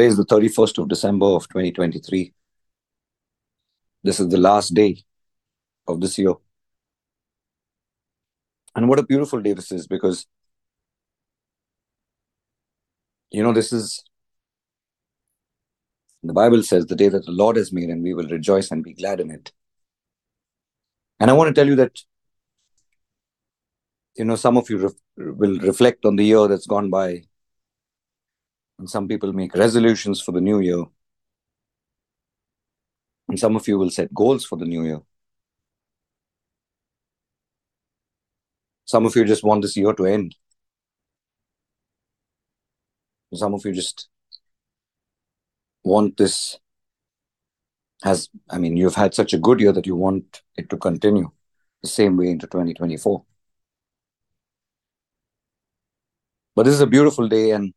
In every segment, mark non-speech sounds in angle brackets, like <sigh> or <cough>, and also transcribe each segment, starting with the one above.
Today is the 31st of December of 2023. This is the last day of this year. And what a beautiful day this is because, you know, this is the Bible says the day that the Lord has made, and we will rejoice and be glad in it. And I want to tell you that, you know, some of you re- will reflect on the year that's gone by and some people make resolutions for the new year. And some of you will set goals for the new year. Some of you just want this year to end. Some of you just want this as, I mean, you've had such a good year that you want it to continue the same way into 2024. But this is a beautiful day, and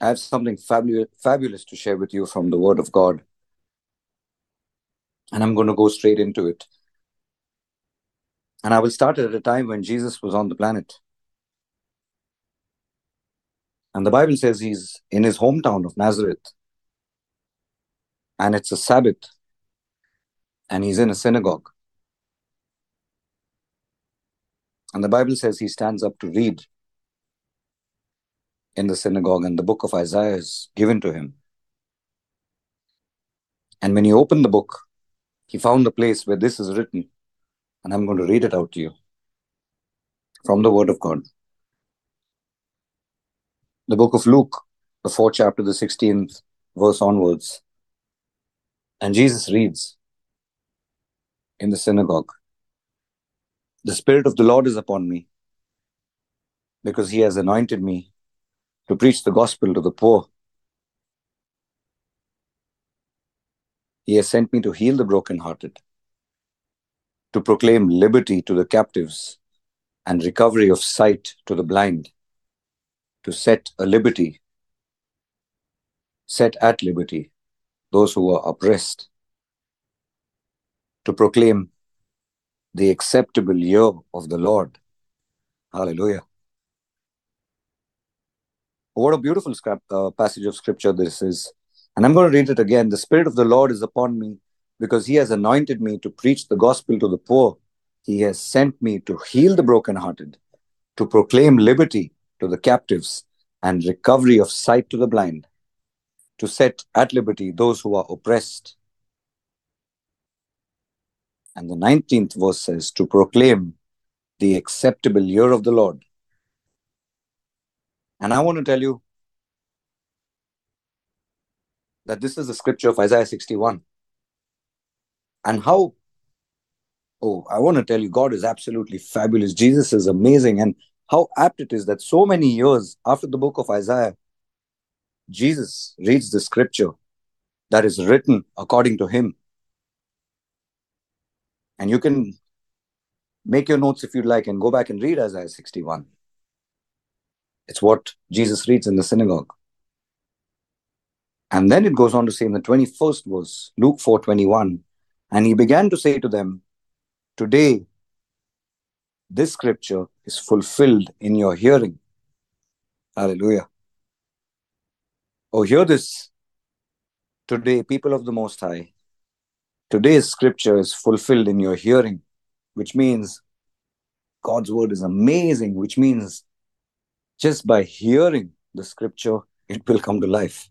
I have something fabulous, fabulous to share with you from the Word of God. And I'm going to go straight into it. And I will start at a time when Jesus was on the planet. And the Bible says he's in his hometown of Nazareth. And it's a Sabbath. And he's in a synagogue. And the Bible says he stands up to read in the synagogue, and the book of Isaiah is given to him. And when he opened the book, he found the place where this is written, and I'm going to read it out to you from the Word of God. The book of Luke, the fourth chapter, the 16th verse onwards. And Jesus reads in the synagogue The Spirit of the Lord is upon me, because he has anointed me to preach the gospel to the poor. He has sent me to heal the brokenhearted, to proclaim liberty to the captives and recovery of sight to the blind, to set a liberty, set at liberty those who are oppressed, to proclaim the acceptable year of the Lord. Hallelujah. What a beautiful uh, passage of scripture this is. And I'm going to read it again. The Spirit of the Lord is upon me because He has anointed me to preach the gospel to the poor. He has sent me to heal the brokenhearted, to proclaim liberty to the captives and recovery of sight to the blind, to set at liberty those who are oppressed. And the 19th verse says, to proclaim the acceptable year of the Lord and I want to tell you that this is the scripture of Isaiah 61. And how, oh, I want to tell you, God is absolutely fabulous. Jesus is amazing. And how apt it is that so many years after the book of Isaiah, Jesus reads the scripture that is written according to him. And you can make your notes if you'd like and go back and read Isaiah 61. It's what Jesus reads in the synagogue. And then it goes on to say in the 21st verse, Luke 4:21, and he began to say to them, Today this scripture is fulfilled in your hearing. Hallelujah. Oh, hear this. Today, people of the Most High, today's scripture is fulfilled in your hearing, which means God's word is amazing, which means just by hearing the scripture, it will come to life.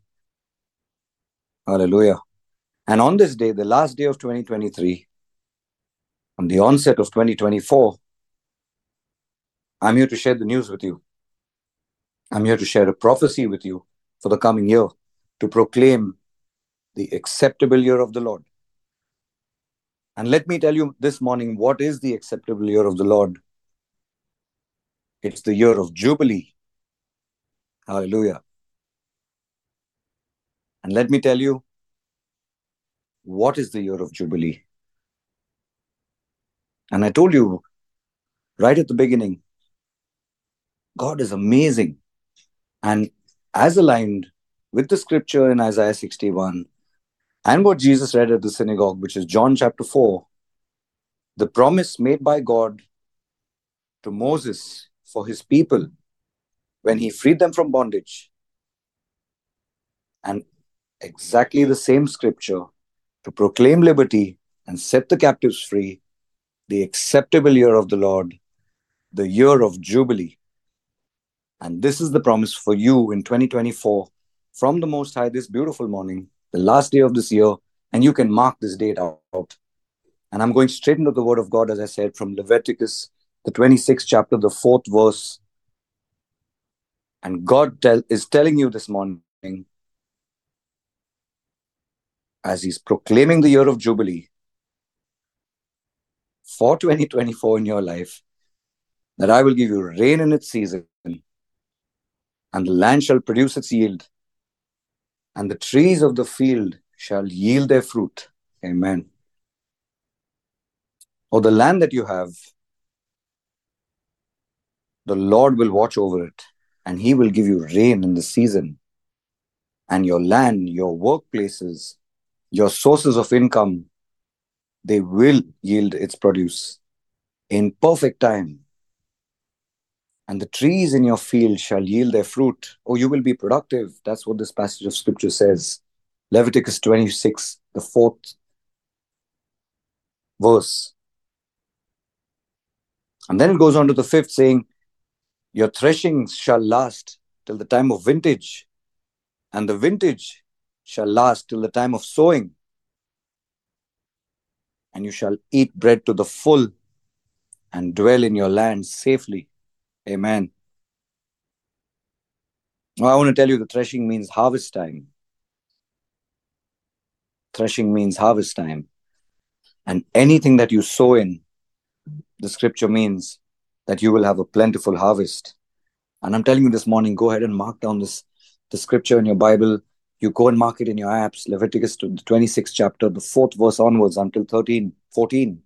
Hallelujah. And on this day, the last day of 2023, on the onset of 2024, I'm here to share the news with you. I'm here to share a prophecy with you for the coming year to proclaim the acceptable year of the Lord. And let me tell you this morning what is the acceptable year of the Lord? It's the year of Jubilee. Hallelujah. And let me tell you, what is the year of Jubilee? And I told you right at the beginning, God is amazing. And as aligned with the scripture in Isaiah 61 and what Jesus read at the synagogue, which is John chapter 4, the promise made by God to Moses for his people when he freed them from bondage And exactly the same scripture to proclaim liberty and set the captives free, the acceptable year of the Lord, the year of Jubilee. And this is the promise for you in 2024 from the Most High this beautiful morning, the last day of this year, and you can mark this date out. And I'm going straight into the Word of God, as I said, from Leviticus, the 26th chapter, the fourth verse. And God tell, is telling you this morning, as He's proclaiming the year of Jubilee for 2024 in your life, that I will give you rain in its season, and the land shall produce its yield, and the trees of the field shall yield their fruit. Amen. Or the land that you have, the Lord will watch over it, and He will give you rain in the season. And your land, your workplaces, your sources of income, they will yield its produce in perfect time and the trees in your field shall yield their fruit. Oh, you will be productive. That's what this passage of scripture says. Leviticus 26, the fourth verse. And then it goes on to the fifth, saying, Your threshings shall last till the time of vintage, and the vintage shall last till the time of sowing. And you shall eat bread to the full and dwell in your land safely. Amen. Well, I want to tell you the threshing means harvest time. Threshing means harvest time. And anything that you sow in, the scripture means that you will have a plentiful harvest. And I'm telling you this morning, go ahead and mark down this the scripture in your Bible. You go and mark it in your apps, Leviticus the 26th chapter, the fourth verse onwards until 13, 14.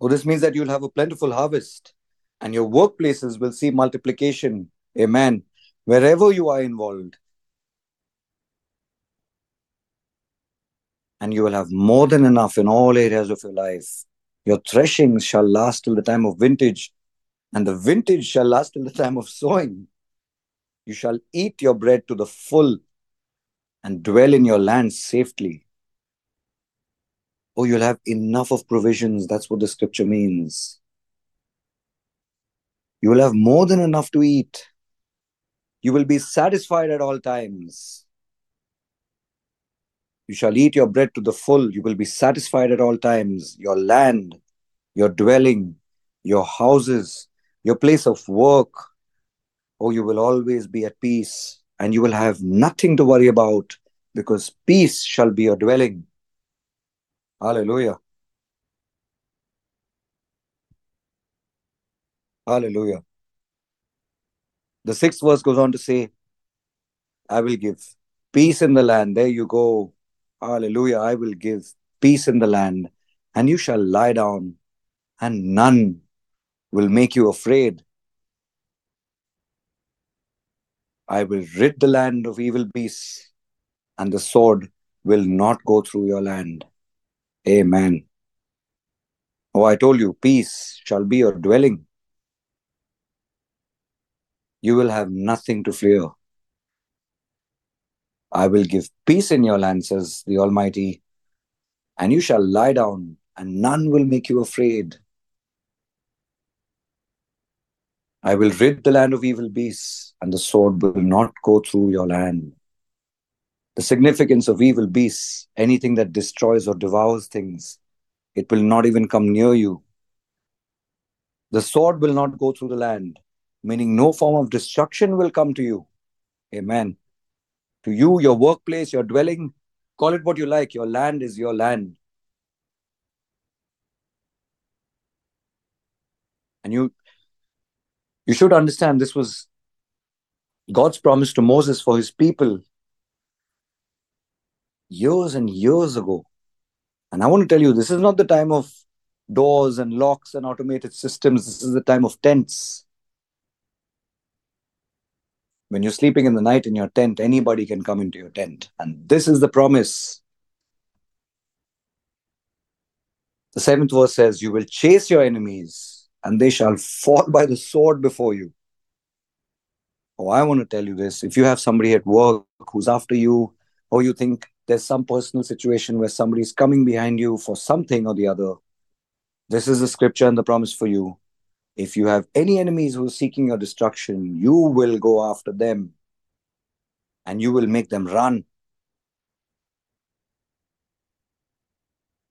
Oh, this means that you'll have a plentiful harvest and your workplaces will see multiplication. Amen. Wherever you are involved. And you will have more than enough in all areas of your life. Your threshing shall last till the time of vintage, and the vintage shall last till the time of sowing. You shall eat your bread to the full and dwell in your land safely. Oh, you'll have enough of provisions. That's what the scripture means. You will have more than enough to eat. You will be satisfied at all times. You shall eat your bread to the full. You will be satisfied at all times. Your land, your dwelling, your houses, your place of work. Oh, you will always be at peace and you will have nothing to worry about because peace shall be your dwelling. Hallelujah. Hallelujah. The sixth verse goes on to say, I will give peace in the land. There you go. Hallelujah. I will give peace in the land, and you shall lie down, and none will make you afraid. I will rid the land of evil beasts, and the sword will not go through your land. Amen. Oh, I told you, peace shall be your dwelling. You will have nothing to fear. I will give peace in your land, says the Almighty, and you shall lie down, and none will make you afraid. I will rid the land of evil beasts, and the sword will not go through your land the significance of evil beasts, anything that destroys or devours things, it will not even come near you. The sword will not go through the land, meaning no form of destruction will come to you. Amen. To you, your workplace, your dwelling, call it what you like, your land is your land. And you you should understand this was God's promise to Moses for his people years and years ago. And I want to tell you, this is not the time of doors and locks and automated systems. This is the time of tents. When you're sleeping in the night in your tent, anybody can come into your tent. And this is the promise. The seventh verse says, You will chase your enemies, and they shall fall by the sword before you. Oh, I want to tell you this. If you have somebody at work who's after you, or you think there's some personal situation where somebody's coming behind you for something or the other, this is the scripture and the promise for you. If you have any enemies who are seeking your destruction, you will go after them and you will make them run.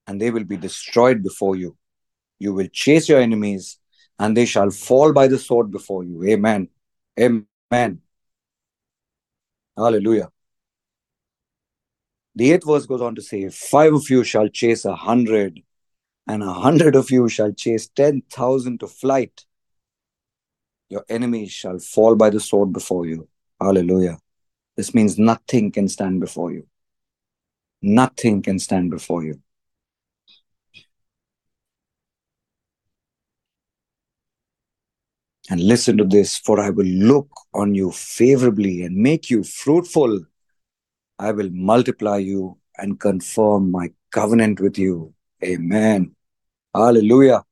And they will be destroyed before you. You will chase your enemies and they shall fall by the sword before you. Amen. Amen. Hallelujah. The eighth verse goes on to say, Five of you shall chase a hundred, and a hundred of you shall chase ten thousand to flight. Your enemies shall fall by the sword before you. Hallelujah. This means nothing can stand before you. Nothing can stand before you. And listen to this, for I will look on you favorably and make you fruitful. I will multiply you and confirm my covenant with you. Amen. Hallelujah.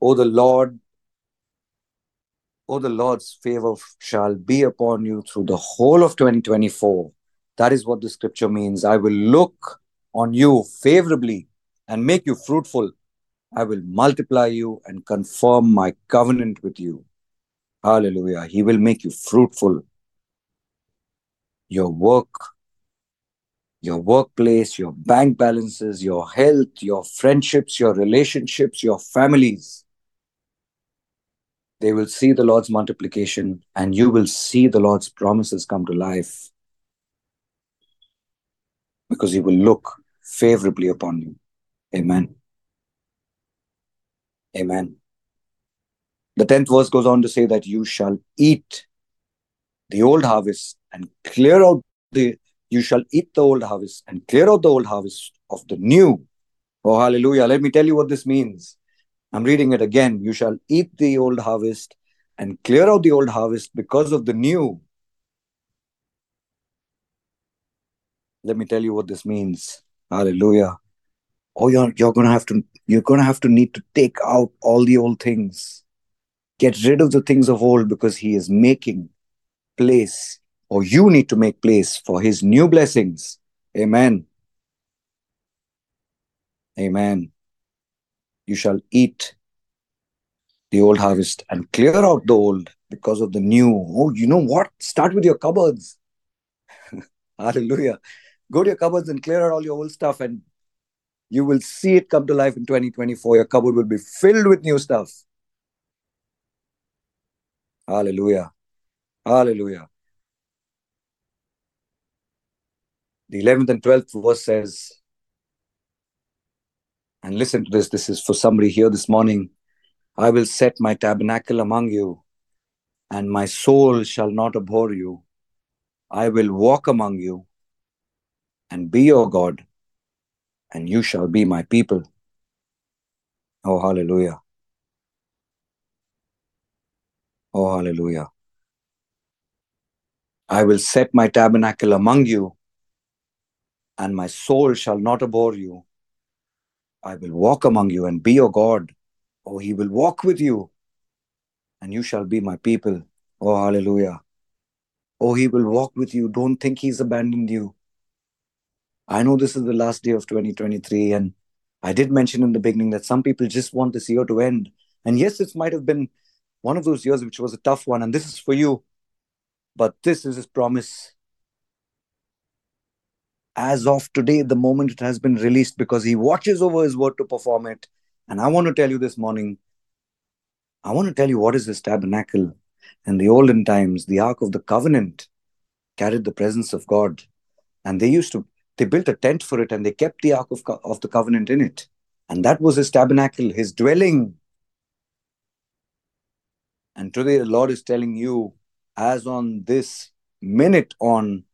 Oh, the Lord, oh, the Lord's favor shall be upon you through the whole of 2024. That is what the scripture means. I will look on you favorably and make you fruitful. I will multiply you and confirm my covenant with you. Hallelujah. He will make you fruitful. Your work, your workplace, your bank balances, your health, your friendships, your relationships, your families. They will see the Lord's multiplication and you will see the Lord's promises come to life because He will look favorably upon you. Amen. Amen. The 10th verse goes on to say that you shall eat the old harvest and clear out the, you shall eat the old harvest and clear out the old harvest of the new. Oh, hallelujah. Let me tell you what this means. I'm reading it again. You shall eat the old harvest and clear out the old harvest because of the new. Let me tell you what this means. Hallelujah. Oh, you're, you're gonna have to you're gonna have to need to take out all the old things Get rid of the things of old because He is making place, or you need to make place for His new blessings. Amen. Amen. You shall eat the old harvest and clear out the old because of the new. Oh, you know what? Start with your cupboards. <laughs> Hallelujah. Go to your cupboards and clear out all your old stuff, and you will see it come to life in 2024. Your cupboard will be filled with new stuff. Hallelujah. Hallelujah. The 11th and 12th verse says, and listen to this, this is for somebody here this morning. I will set my tabernacle among you, and my soul shall not abhor you. I will walk among you and be your God, and you shall be my people. Oh, hallelujah. Oh, hallelujah. I will set my tabernacle among you, and my soul shall not abhor you. I will walk among you and be your God. Oh, he will walk with you, and you shall be my people. Oh, hallelujah. Oh, he will walk with you. Don't think he's abandoned you. I know this is the last day of 2023, and I did mention in the beginning that some people just want this year to end. And yes, this might have been one of those years which was a tough one, and this is for you. But this is his promise. As of today, the moment it has been released, because he watches over his word to perform it. And I want to tell you this morning, I want to tell you what is this tabernacle. In the olden times, the Ark of the Covenant carried the presence of God. And they used to, they built a tent for it and they kept the Ark of, of the Covenant in it. And that was his tabernacle, his dwelling. And today the Lord is telling you, as on this minute on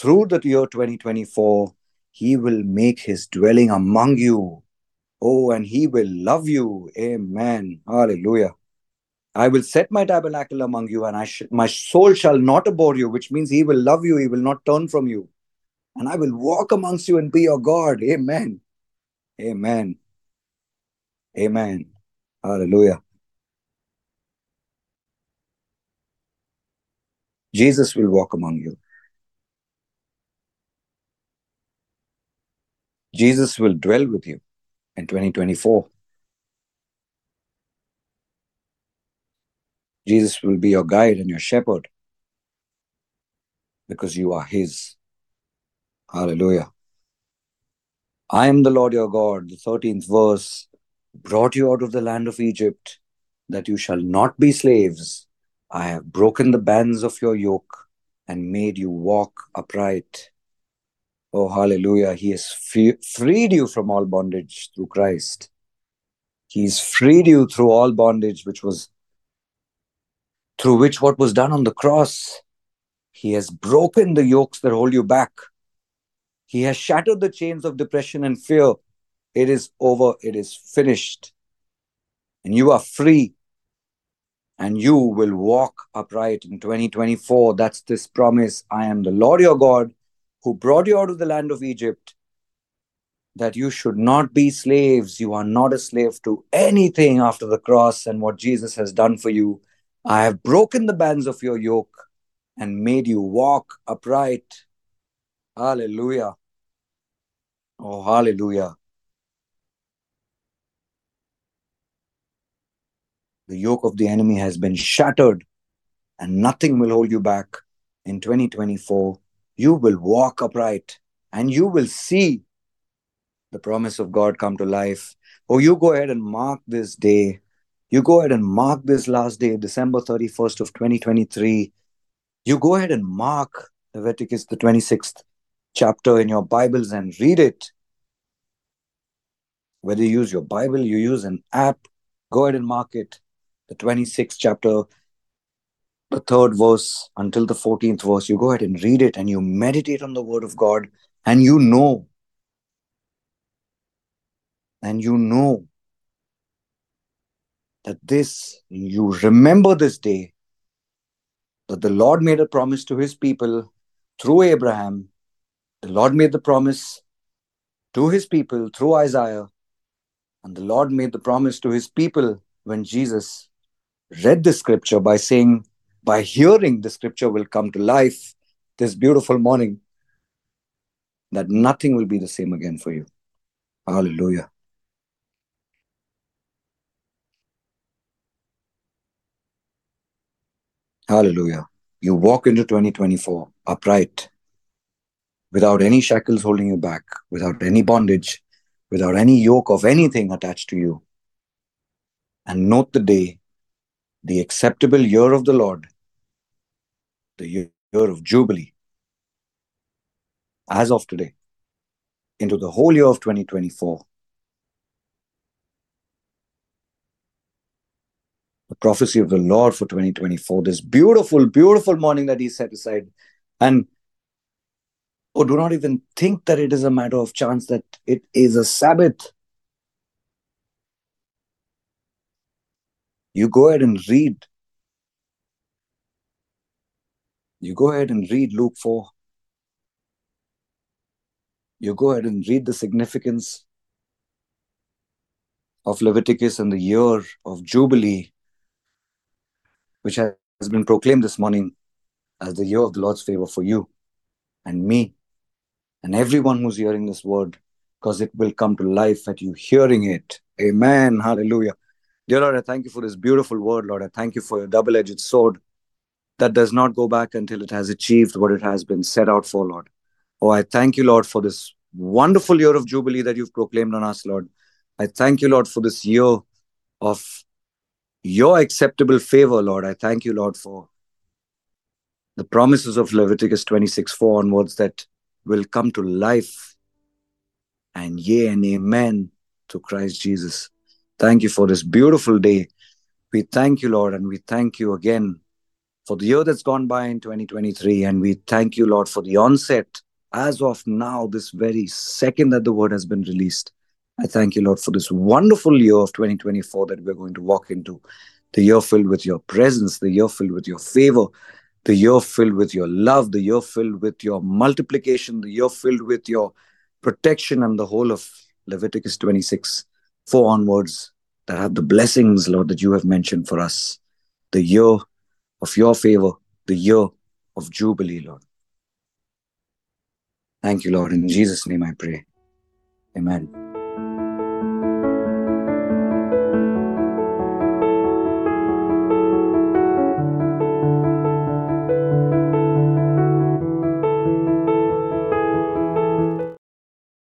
through the year 2024, He will make His dwelling among you. Oh, and He will love you. Amen. Hallelujah. I will set my tabernacle among you, and I sh- my soul shall not abhor you, which means He will love you, He will not turn from you. And I will walk amongst you and be your God. Amen. Amen. Amen. Hallelujah. Jesus will walk among you. Jesus will dwell with you in 2024. Jesus will be your guide and your shepherd because you are His. Hallelujah. I am the Lord your God, the 13th verse, brought you out of the land of Egypt, that you shall not be slaves. I have broken the bands of your yoke and made you walk upright. Oh, hallelujah. He has free- freed you from all bondage through Christ. He's freed you through all bondage, which was through which what was done on the cross. He has broken the yokes that hold you back. He has shattered the chains of depression and fear. It is over. It is finished. And you are free. And you will walk upright in 2024. That's this promise. I am the Lord your God who brought you out of the land of Egypt. That you should not be slaves. You are not a slave to anything after the cross and what Jesus has done for you. I have broken the bands of your yoke and made you walk upright. Hallelujah. Oh, hallelujah. The yoke of the enemy has been shattered and nothing will hold you back. In 2024, you will walk upright and you will see the promise of God come to life. Oh, you go ahead and mark this day. You go ahead and mark this last day, December 31st of 2023. You go ahead and mark Leviticus, the 26th chapter in your Bibles and read it. Whether you use your Bible, you use an app, go ahead and mark it. The 26th chapter, the third verse until the 14th verse, you go ahead and read it and you meditate on the word of God and you know. And you know that this, you remember this day, that the Lord made a promise to his people through Abraham. The Lord made the promise to his people through Isaiah. And the Lord made the promise to his people when Jesus read the scripture by saying, by hearing the scripture will come to life this beautiful morning, that nothing will be the same again for you. Hallelujah. Hallelujah. You walk into 2024 upright, without any shackles holding you back, without any bondage, without any yoke of anything attached to you. And note the day, the acceptable year of the Lord, the year of Jubilee, as of today, into the whole year of 2024. The prophecy of the Lord for 2024, this beautiful, beautiful morning that He set aside. And oh, do not even think that it is a matter of chance, that it is a Sabbath. You go ahead and read. You go ahead and read Luke 4. You go ahead and read the significance of Leviticus and the year of Jubilee, which has been proclaimed this morning as the year of the Lord's favor for you and me and everyone who's hearing this word, because it will come to life at you hearing it. Amen. Hallelujah. Dear Lord, I thank you for this beautiful word, Lord. I thank you for your double edged sword that does not go back until it has achieved what it has been set out for, Lord. Oh, I thank you, Lord, for this wonderful year of Jubilee that you've proclaimed on us, Lord. I thank you, Lord, for this year of your acceptable favor, Lord. I thank you, Lord, for the promises of Leviticus 26 4 onwards that will come to life. And yea and amen to Christ Jesus. Thank you for this beautiful day. We thank you, Lord, and we thank you again for the year that's gone by in 2023. And we thank you, Lord, for the onset as of now, this very second that the word has been released. I thank you, Lord, for this wonderful year of 2024 that we're going to walk into. The year filled with your presence, the year filled with your favor, the year filled with your love, the year filled with your multiplication, the year filled with your protection, and the whole of Leviticus 26, 4 onwards, that have the blessings, Lord, that you have mentioned for us. The year of your favor, the year of Jubilee, Lord. Thank you, Lord. In Jesus' name I pray. Amen.